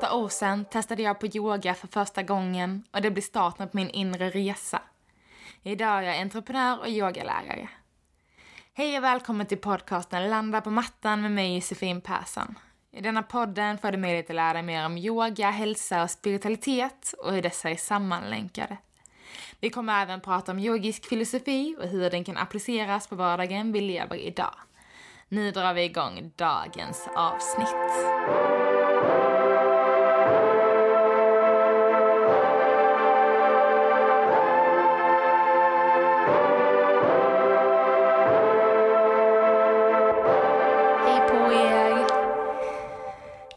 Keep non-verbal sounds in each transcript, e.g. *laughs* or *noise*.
åtta år sedan testade jag på yoga för första gången och det blev starten på min inre resa. Idag är jag entreprenör och yogalärare. Hej och välkommen till podcasten Landa på mattan med mig Josefin Persson. I denna podden får du möjlighet att lära dig mer om yoga, hälsa och spiritualitet och hur dessa är sammanlänkade. Vi kommer även prata om yogisk filosofi och hur den kan appliceras på vardagen vi lever idag. Nu drar vi igång dagens avsnitt.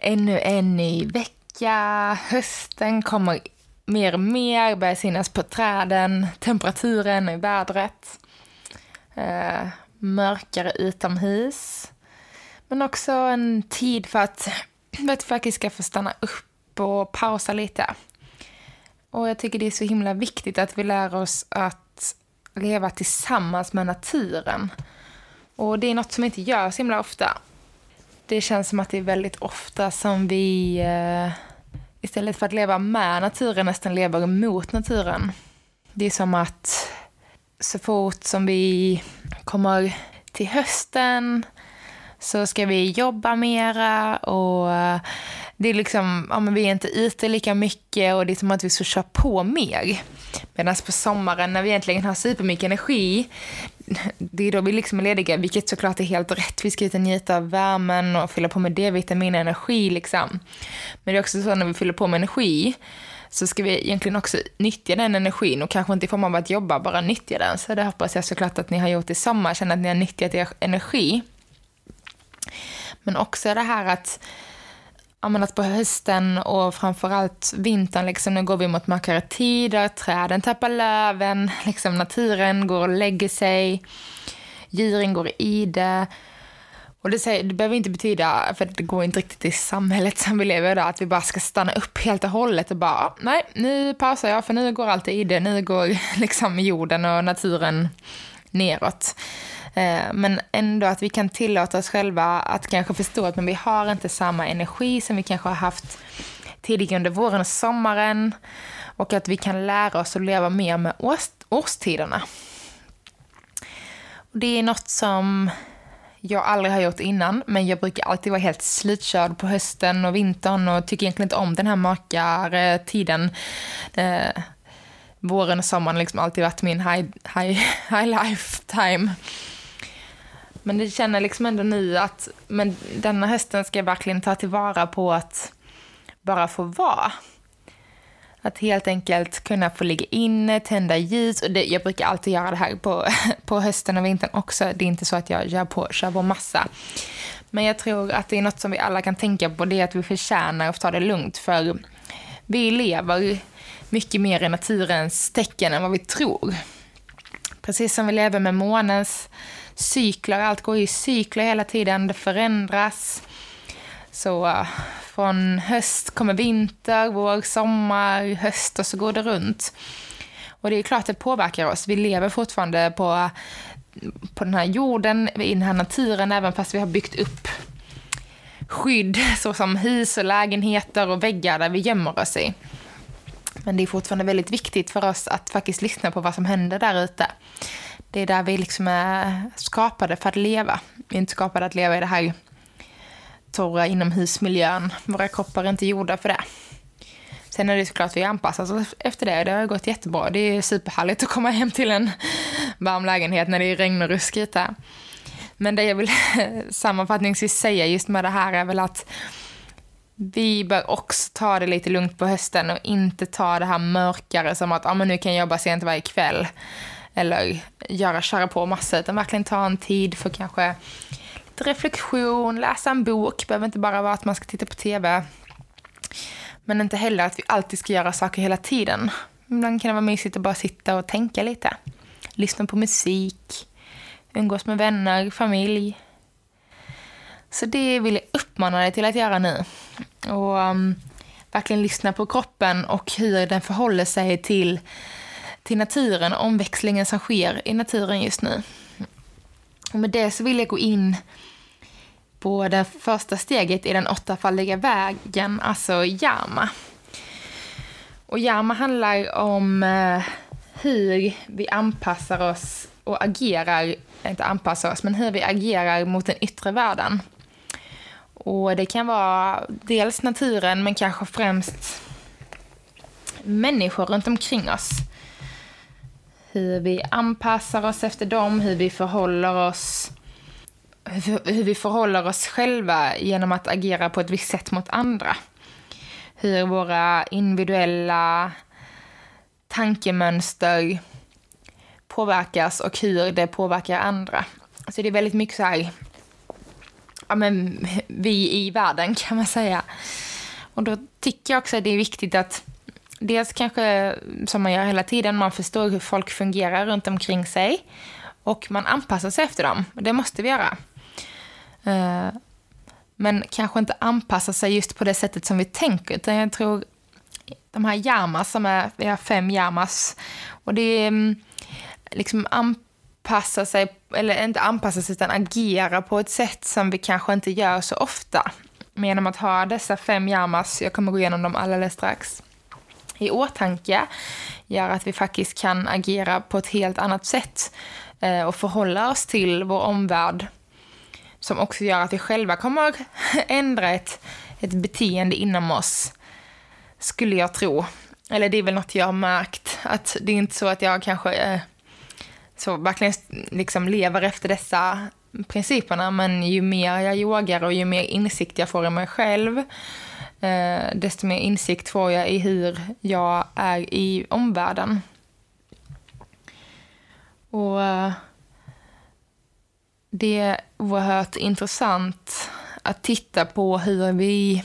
Ännu en ny vecka. Hösten kommer mer och mer, börjar synas på träden, temperaturen i vädret. Eh, mörkare utomhus. Men också en tid för att, för att faktiskt ska få stanna upp och pausa lite. Och jag tycker det är så himla viktigt att vi lär oss att leva tillsammans med naturen. Och det är något som inte görs himla ofta. Det känns som att det är väldigt ofta som vi eh, istället för att leva med naturen nästan lever mot naturen. Det är som att så fort som vi kommer till hösten så ska vi jobba mera och eh, det är liksom, ja men vi är inte ute lika mycket och det är som att vi ska köra på mer. Medan på sommaren när vi egentligen har supermycket energi, *laughs* det är då vi liksom är lediga, vilket såklart är helt rätt. Vi ska ut och njuta av värmen och fylla på med D-vitamin och energi liksom. Men det är också så när vi fyller på med energi så ska vi egentligen också nyttja den energin och kanske inte i form av att jobba, bara nyttja den. Så det hoppas jag såklart att ni har gjort i sommar, känner att ni har nyttjat er energi. Men också det här att, att på hösten och framförallt vintern, liksom, nu går vi mot mörkare tider, träden tappar löven, *laughs* liksom, naturen går och lägger sig, djuren går i det. Och det, säger, det behöver inte betyda, för det går inte riktigt i samhället som vi lever idag, att vi bara ska stanna upp helt och hållet och bara, nej, nu pausar jag för nu går allt i det, nu går *laughs* liksom jorden och naturen neråt. Eh, men ändå att vi kan tillåta oss själva att kanske förstå att men vi har inte samma energi som vi kanske har haft tidigare under våren och sommaren. Och att vi kan lära oss att leva mer med års, årstiderna. Det är något som jag aldrig har gjort innan, men jag brukar alltid vara helt slutkörd på hösten och vintern och tycker egentligen inte om den här mörkare tiden. Eh, våren och sommaren har liksom alltid varit min high, high, high life time. Men det känner liksom ändå nu att men denna hösten ska jag verkligen ta tillvara på att bara få vara. Att helt enkelt kunna få ligga inne, tända ljus. Och det, jag brukar alltid göra det här på, *laughs* på hösten och vintern också. Det är inte så att jag gör på, kör på massa. Men jag tror att det är något som vi alla kan tänka på. Det är att vi förtjänar att ta det lugnt. För vi lever mycket mer i naturens tecken än vad vi tror. Precis som vi lever med månens cykler, allt går i cykler hela tiden, det förändras. Så eh, från höst kommer vinter, vår, sommar, höst och så går det runt. Och det är klart att det påverkar oss. Vi lever fortfarande på, på den här jorden, i den här naturen, även fast vi har byggt upp skydd såsom hus och lägenheter och väggar där vi gömmer oss i. Men det är fortfarande väldigt viktigt för oss att faktiskt lyssna på vad som händer där ute. Det är där vi liksom är skapade för att leva. Vi är inte skapade att leva i det här torra inomhusmiljön. Våra kroppar är inte gjorda för det. Sen är det såklart att vi anpassar oss efter det. Det har gått jättebra. Det är superhärligt att komma hem till en varm lägenhet när det är regn och rusk ute. Men det jag vill *laughs* sammanfattningsvis säga just med det här är väl att vi bör också ta det lite lugnt på hösten och inte ta det här mörkare som att ah, men nu kan jag jobba sent varje kväll eller göra, köra på massa, utan verkligen ta en tid för kanske lite reflektion, läsa en bok, behöver inte bara vara att man ska titta på TV. Men inte heller att vi alltid ska göra saker hela tiden. Ibland kan det vara mysigt att bara sitta och tänka lite. Lyssna på musik, umgås med vänner, familj. Så det vill jag uppmana dig till att göra nu. Och um, verkligen lyssna på kroppen och hur den förhåller sig till till naturen, omväxlingen som sker i naturen just nu. Och med det så vill jag gå in på det första steget i den åttafaldiga vägen, alltså Yama. Och Yama handlar om eh, hur vi anpassar oss och agerar, inte anpassar oss, men hur vi agerar mot den yttre världen. Och det kan vara dels naturen, men kanske främst människor runt omkring oss. Hur vi anpassar oss efter dem, hur vi förhåller oss hur vi förhåller oss själva genom att agera på ett visst sätt mot andra. Hur våra individuella tankemönster påverkas och hur det påverkar andra. Så det är väldigt mycket så här, ja men vi i världen kan man säga. Och då tycker jag också att det är viktigt att dels kanske, som man gör hela tiden, man förstår hur folk fungerar runt omkring sig och man anpassar sig efter dem. Det måste vi göra. Eh, men kanske inte anpassa sig just på det sättet som vi tänker, utan jag tror de här yamas, som är, vi har fem yamas, och det är mm, liksom anpassa sig, eller inte anpassa sig, utan agera på ett sätt som vi kanske inte gör så ofta. Men genom att ha dessa fem yamas, jag kommer gå igenom dem alldeles strax, i åtanke, gör att vi faktiskt kan agera på ett helt annat sätt eh, och förhålla oss till vår omvärld som också gör att vi själva kommer *laughs* ändra ett, ett beteende inom oss, skulle jag tro. Eller det är väl något jag har märkt, att det är inte så att jag kanske eh, så verkligen liksom lever efter dessa principerna, men ju mer jag yogar och ju mer insikt jag får i mig själv, eh, desto mer insikt får jag i hur jag är i omvärlden. Och eh, det är oerhört intressant att titta på hur vi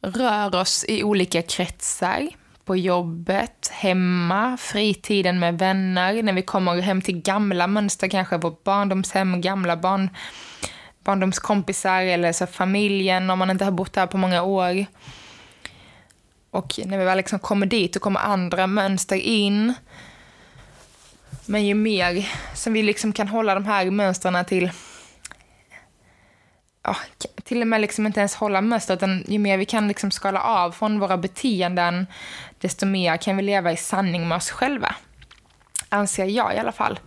rör oss i olika kretsar. På jobbet, hemma, fritiden med vänner, när vi kommer hem till gamla mönster, kanske vårt barndomshem, gamla barn, barndomskompisar eller så familjen om man inte har bott här på många år. Och när vi väl liksom kommer dit så kommer andra mönster in men ju mer som vi liksom kan hålla de här mönstren till ja, till och med liksom inte ens hålla mönster, utan ju mer vi kan liksom skala av från våra beteenden, desto mer kan vi leva i sanning med oss själva. Anser jag i alla fall.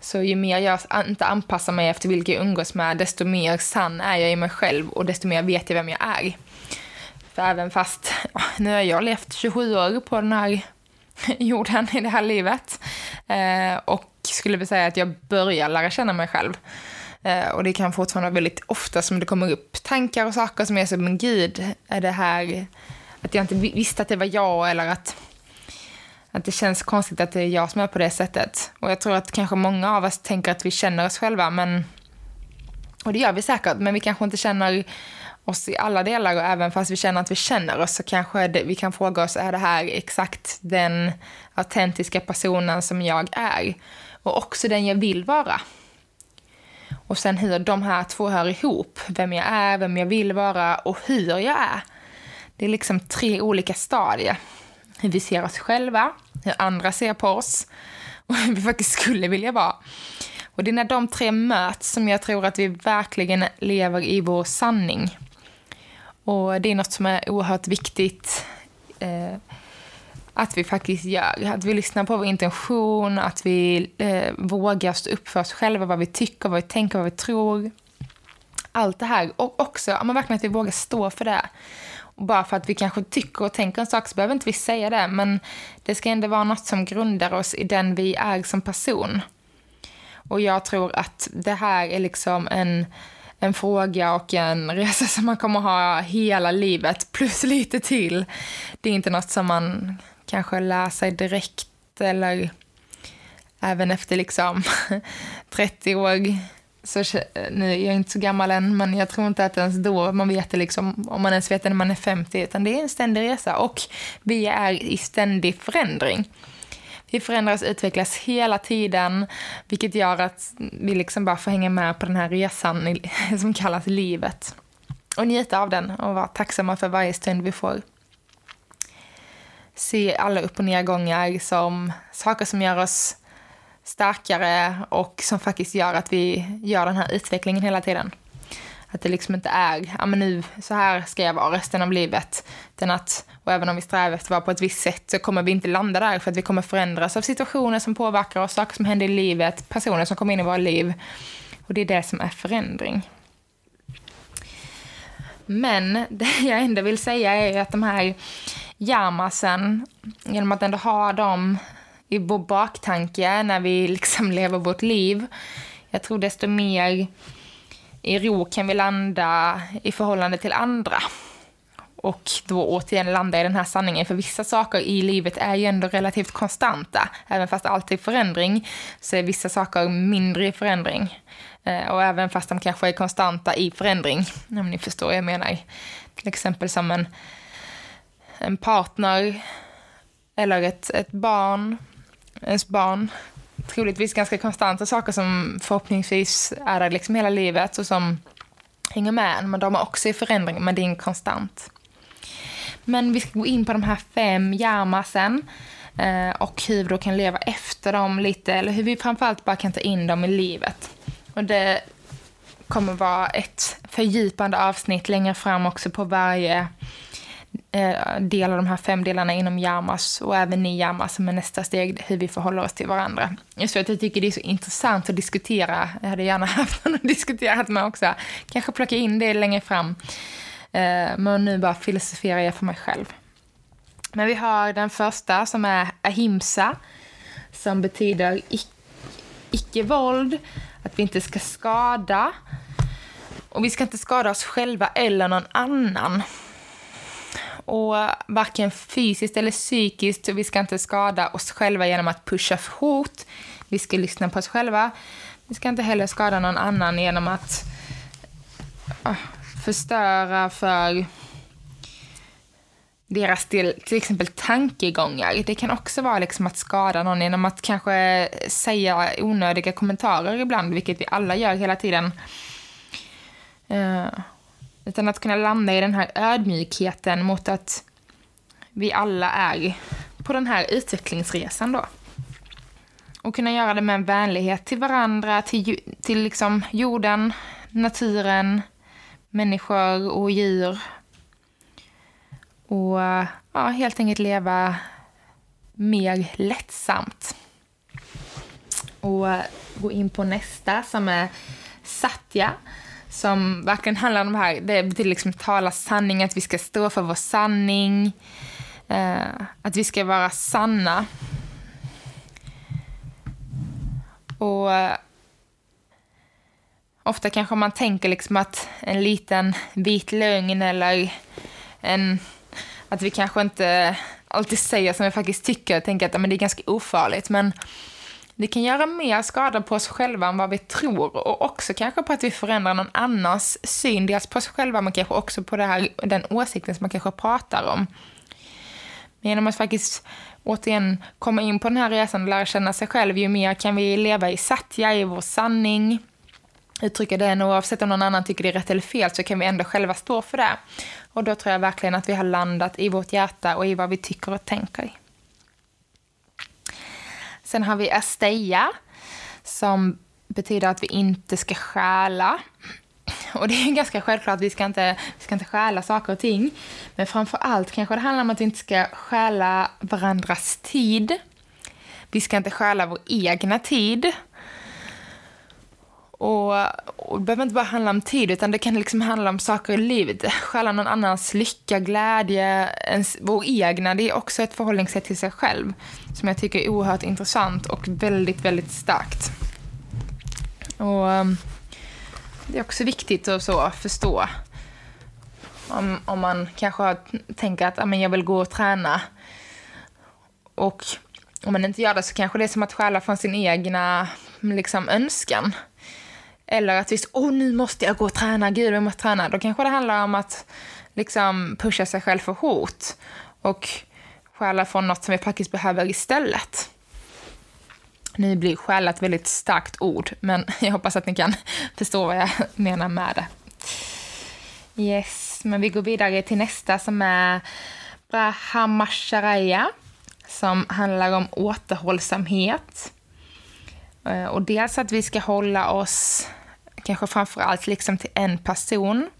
Så ju mer jag inte anpassar mig efter vilka jag umgås med, desto mer sann är jag i mig själv och desto mer vet jag vem jag är. För även fast, nu har jag levt 27 år på den här *laughs* jorden i det här livet. Eh, och skulle väl säga att jag börjar lära känna mig själv. Eh, och det kan fortfarande vara väldigt ofta som det kommer upp tankar och saker som är så, men gud, är det här... Att jag inte visste att det var jag eller att, att det känns konstigt att det är jag som är på det sättet. Och jag tror att kanske många av oss tänker att vi känner oss själva, men... Och det gör vi säkert, men vi kanske inte känner oss i alla delar och även fast vi känner att vi känner oss så kanske det, vi kan fråga oss, är det här exakt den autentiska personen som jag är? Och också den jag vill vara. Och sen hur de här två hör ihop, vem jag är, vem jag vill vara och hur jag är. Det är liksom tre olika stadier. Hur vi ser oss själva, hur andra ser på oss och hur vi faktiskt skulle vilja vara. Och det är när de tre möts som jag tror att vi verkligen lever i vår sanning. Och det är något som är oerhört viktigt eh, att vi faktiskt gör. Att vi lyssnar på vår intention, att vi eh, vågar stå upp för oss själva, vad vi tycker, vad vi tänker, vad vi tror. Allt det här. Och också ja, verkligen att vi vågar stå för det. Bara för att vi kanske tycker och tänker en sak så behöver inte vi säga det, men det ska ändå vara något som grundar oss i den vi är som person. Och jag tror att det här är liksom en en fråga och en resa som man kommer ha hela livet, plus lite till. Det är inte något som man kanske lär sig direkt eller även efter liksom *laughs* 30 år. Så, eh, nu är jag inte så gammal än, men jag tror inte att ens då man vet det liksom, om man ens vet det när man är 50, utan det är en ständig resa och vi är i ständig förändring. Vi förändras och utvecklas hela tiden, vilket gör att vi liksom bara får hänga med på den här resan *laughs* som kallas livet. Och njuta av den och vara tacksamma för varje stund vi får. Se alla upp och nedgångar som saker som gör oss starkare och som faktiskt gör att vi gör den här utvecklingen hela tiden. Att det liksom inte är, ja men nu, så här ska jag vara resten av livet. Den att, och även om vi strävar efter att vara på ett visst sätt så kommer vi inte landa där för att vi kommer förändras av situationer som påverkar oss, saker som händer i livet, personer som kommer in i våra liv. Och det är det som är förändring. Men det jag ändå vill säga är att de här jamasen, genom att ändå ha dem i vår baktanke när vi liksom *laughs* lever vårt liv, jag tror desto mer i ro kan vi landa i förhållande till andra. Och då återigen landa i den här sanningen, för vissa saker i livet är ju ändå relativt konstanta. Även fast allt är förändring så är vissa saker mindre i förändring. Eh, och även fast de kanske är konstanta i förändring, om ni förstår vad jag menar. Till exempel som en, en partner eller ett, ett barn, ens barn. Troligtvis ganska konstanta saker som förhoppningsvis är där liksom hela livet och som hänger med. en. Men de är också i förändring, men det är en konstant. Men vi ska gå in på de här fem järmasen sen eh, och hur vi då kan leva efter dem lite, eller hur vi framförallt bara kan ta in dem i livet. Och det kommer vara ett fördjupande avsnitt längre fram också på varje Eh, del av de här fem delarna inom Yamas och även i Yamas som är nästa steg, hur vi förhåller oss till varandra. Så att jag tycker det är så intressant att diskutera. Jag hade gärna *laughs* haft någon att diskutera med också. Kanske plocka in det längre fram. Eh, men nu bara filosoferar jag för mig själv. Men vi har den första som är ahimsa, som betyder icke-våld, att vi inte ska skada. Och vi ska inte skada oss själva eller någon annan. Och varken fysiskt eller psykiskt. Vi ska inte skada oss själva genom att pusha för hårt. Vi ska lyssna på oss själva. Vi ska inte heller skada någon annan genom att uh, förstöra för deras till, till exempel tankegångar. Det kan också vara liksom att skada någon genom att kanske säga onödiga kommentarer ibland, vilket vi alla gör hela tiden. Uh, utan att kunna landa i den här ödmjukheten mot att vi alla är på den här utvecklingsresan då. Och kunna göra det med en vänlighet till varandra, till, till liksom jorden, naturen, människor och djur. Och ja, helt enkelt leva mer lättsamt. Och gå in på nästa som är Satya som verkligen handlar om det här. Det betyder liksom tala sanning, att vi ska stå för vår sanning. Eh, att vi ska vara sanna. Och eh, ofta kanske man tänker liksom att en liten vit lögn eller en, att vi kanske inte alltid säger som vi faktiskt tycker och tänker att men det är ganska ofarligt. Men det kan göra mer skada på oss själva än vad vi tror och också kanske på att vi förändrar någon annans syn, dels på oss själva men kanske också på det här, den åsikten som man kanske pratar om. Men genom att faktiskt återigen komma in på den här resan och lära känna sig själv, ju mer kan vi leva i satya, i vår sanning, uttrycka den oavsett om någon annan tycker det är rätt eller fel så kan vi ändå själva stå för det. Och då tror jag verkligen att vi har landat i vårt hjärta och i vad vi tycker och tänker. Sen har vi Asteia som betyder att vi inte ska stjäla. Och det är ganska självklart att vi ska inte, vi ska inte stjäla saker och ting. Men framför allt kanske det handlar om att vi inte ska stjäla varandras tid. Vi ska inte stjäla vår egna tid. Och, och det behöver inte bara handla om tid, utan det kan liksom handla om saker i livet. Stjäla någon annans lycka, glädje, ens, vår egna. Det är också ett förhållningssätt till sig själv som jag tycker är oerhört intressant och väldigt, väldigt starkt. Och um, det är också viktigt att så förstå. Om, om man kanske tänker att ah, jag vill gå och träna och om man inte gör det så kanske det är som att stjäla från sin egna liksom, önskan. Eller att visst, åh nu måste jag gå och träna, gud jag måste träna. Då kanske det handlar om att liksom pusha sig själv för hårt och stjäla från något som vi faktiskt behöver istället. Nu blir stjäla ett väldigt starkt ord, men *laughs* jag hoppas att ni kan *laughs* förstå vad jag menar med det. Yes, men vi går vidare till nästa som är Brahmacharya, som handlar om återhållsamhet. Eh, och dels att vi ska hålla oss kanske framför allt liksom till en person.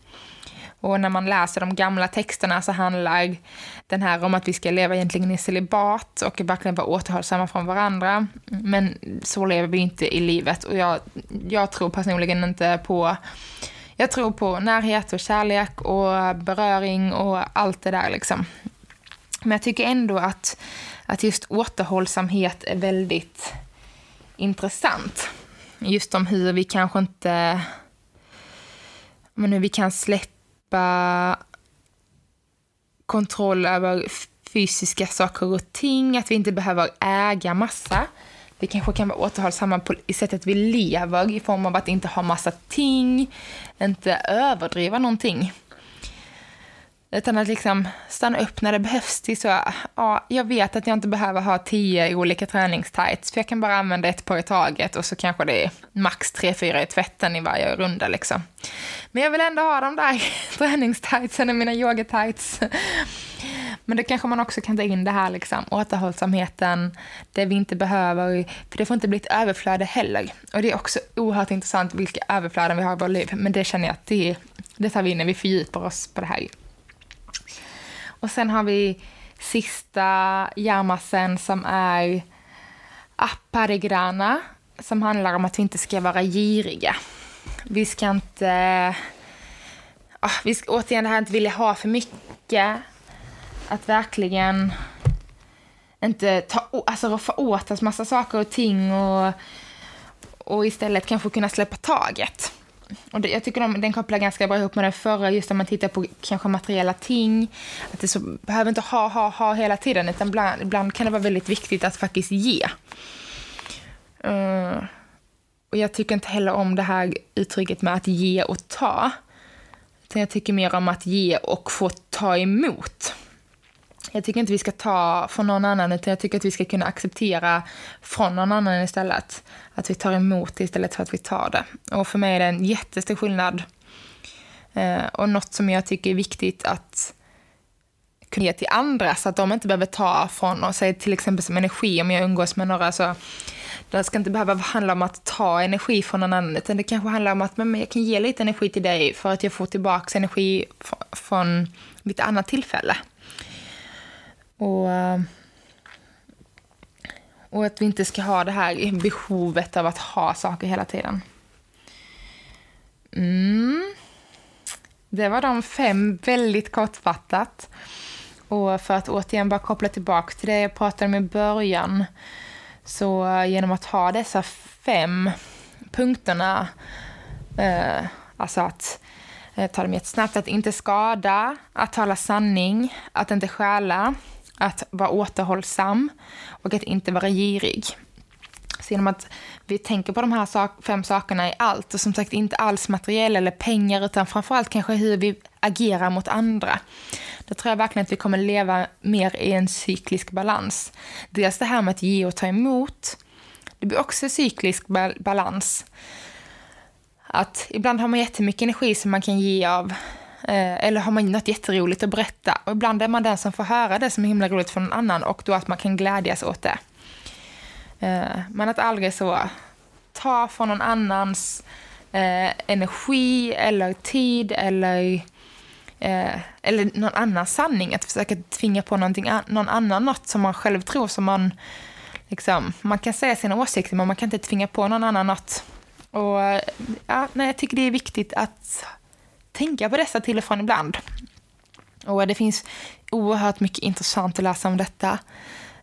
Och när man läser de gamla texterna så handlar den här om att vi ska leva egentligen i celibat och verkligen vara återhållsamma från varandra. Men så lever vi inte i livet och jag, jag tror personligen inte på jag tror på närhet och kärlek och beröring och allt det där liksom. Men jag tycker ändå att, att just återhållsamhet är väldigt intressant. Just om hur vi kanske inte... Men hur vi kan släppa kontroll över fysiska saker och ting, att vi inte behöver äga massa. Vi kanske kan vara återhållsamma på, i sättet vi lever, i form av att inte ha massa ting, inte överdriva någonting. Utan att liksom stanna upp när det behövs till så, ja, jag vet att jag inte behöver ha tio olika träningstights, för jag kan bara använda ett par i taget och så kanske det är max tre, fyra i tvätten i varje runda liksom. Men jag vill ändå ha de där *laughs* träningstightsen och mina yogatights. Men då kanske man också kan ta in det här liksom, återhållsamheten, det vi inte behöver, för det får inte bli ett överflöde heller. Och det är också oerhört intressant vilka överflöden vi har i vårt liv, men det känner jag att det, det tar vi in när vi fördjupar oss på det här. Och sen har vi sista yamasen som är apparigrana, som handlar om att vi inte ska vara giriga. Vi ska inte... Oh, vi ska, återigen det här att inte vilja ha för mycket. Att verkligen inte ta, alltså roffa åt oss massa saker och ting och, och istället kanske kunna släppa taget. Och det, jag tycker de, den kopplar ganska bra ihop med den förra, just när man tittar på kanske materiella ting. Att det så, behöver inte ha, ha, ha hela tiden, utan ibland, ibland kan det vara väldigt viktigt att faktiskt ge. Uh, och jag tycker inte heller om det här uttrycket med att ge och ta. Utan jag tycker mer om att ge och få ta emot. Jag tycker inte vi ska ta från någon annan, utan jag tycker att vi ska kunna acceptera från någon annan istället. Att vi tar emot det istället för att vi tar det. Och för mig är det en jättestor skillnad. Eh, och något som jag tycker är viktigt att kunna ge till andra, så att de inte behöver ta från oss. Till exempel som energi, om jag umgås med några så det ska inte behöva handla om att ta energi från någon annan, utan det kanske handlar om att men jag kan ge lite energi till dig för att jag får tillbaka energi från mitt annat tillfälle. Och, eh, och att vi inte ska ha det här behovet av att ha saker hela tiden. Mm. Det var de fem, väldigt kortfattat. Och för att återigen bara koppla tillbaka till det jag pratade om i början. Så genom att ha dessa fem punkterna, eh, alltså att eh, ta dem jättesnabbt, att inte skada, att tala sanning, att inte stjäla, att vara återhållsam och att inte vara girig. Så genom att vi tänker på de här sak fem sakerna i allt, och som sagt inte alls materiell eller pengar, utan framförallt kanske hur vi agerar mot andra. Då tror jag verkligen att vi kommer leva mer i en cyklisk balans. Dels det här med att ge och ta emot, det blir också cyklisk balans. Att ibland har man jättemycket energi som man kan ge av Eh, eller har man något jätteroligt att berätta. Och ibland är man den som får höra det som är himla roligt från någon annan och då att man kan glädjas åt det. Eh, men att aldrig så ta från någon annans eh, energi eller tid eller, eh, eller någon annans sanning. Att försöka tvinga på någon annan något som man själv tror som man... Liksom, man kan säga sina åsikter men man kan inte tvinga på någon annan något. Och ja, nej, jag tycker det är viktigt att tänka på dessa till och från ibland. Och det finns oerhört mycket intressant att läsa om detta.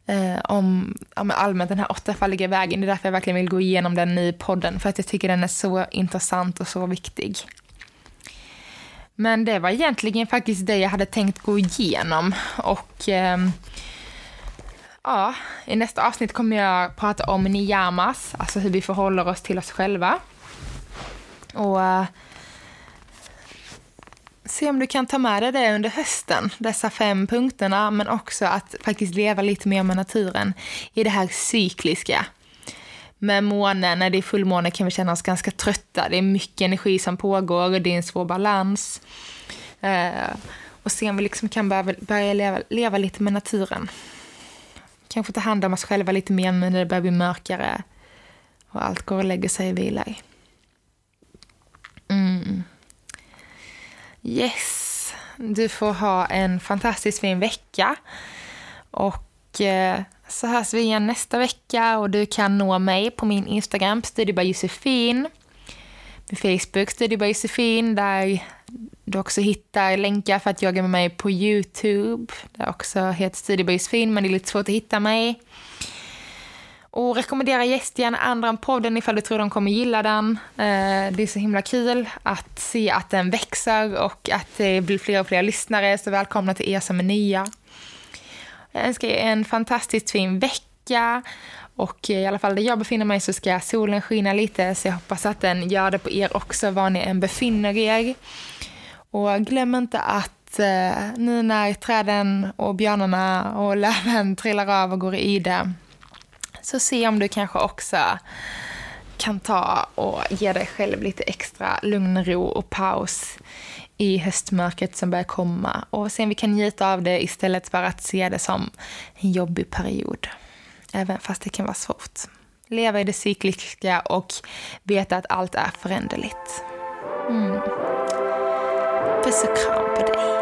Eh, om, om allmänt den här åttafaldiga vägen. Det är därför jag verkligen vill gå igenom den i podden. För att jag tycker den är så intressant och så viktig. Men det var egentligen faktiskt det jag hade tänkt gå igenom. Och eh, ja, i nästa avsnitt kommer jag prata om niyamas, alltså hur vi förhåller oss till oss själva. Och eh, se om du kan ta med dig det under hösten, dessa fem punkterna, men också att faktiskt leva lite mer med naturen i det här cykliska. Med månen, när det är fullmåne kan vi känna oss ganska trötta, det är mycket energi som pågår och det är en svår balans. Eh, och se om vi liksom kan börja, börja leva, leva lite med naturen. Kanske ta hand om oss själva lite mer när det börjar bli mörkare och allt går och lägger sig i vila Mm. Yes, du får ha en fantastiskt fin vecka. Och eh, så hörs vi igen nästa vecka och du kan nå mig på min Instagram, studiebyjosefin. På Min Facebook, studiebyjosefin, där du också hittar länkar för att jogga med mig på Youtube. Det också heter studiebyjosefin, men det är lite svårt att hitta mig. Och rekommendera gästgärna andra än podden ifall du tror de kommer gilla den. Eh, det är så himla kul att se att den växer och att det blir fler och fler lyssnare. Så välkomna till er som är nya. Jag önskar er en fantastiskt fin vecka. Och i alla fall där jag befinner mig så ska solen skina lite så jag hoppas att den gör det på er också var ni än befinner er. Och glöm inte att eh, nu när träden och björnarna och *laughs* löven trillar av och går i det så se om du kanske också kan ta och ge dig själv lite extra lugn, och ro och paus i höstmörkret som börjar komma och se om vi kan njuta av det istället för att se det som en jobbig period. Även fast det kan vara svårt. Leva i det cykliska och veta att allt är föränderligt. Mm. Puss och kram på dig.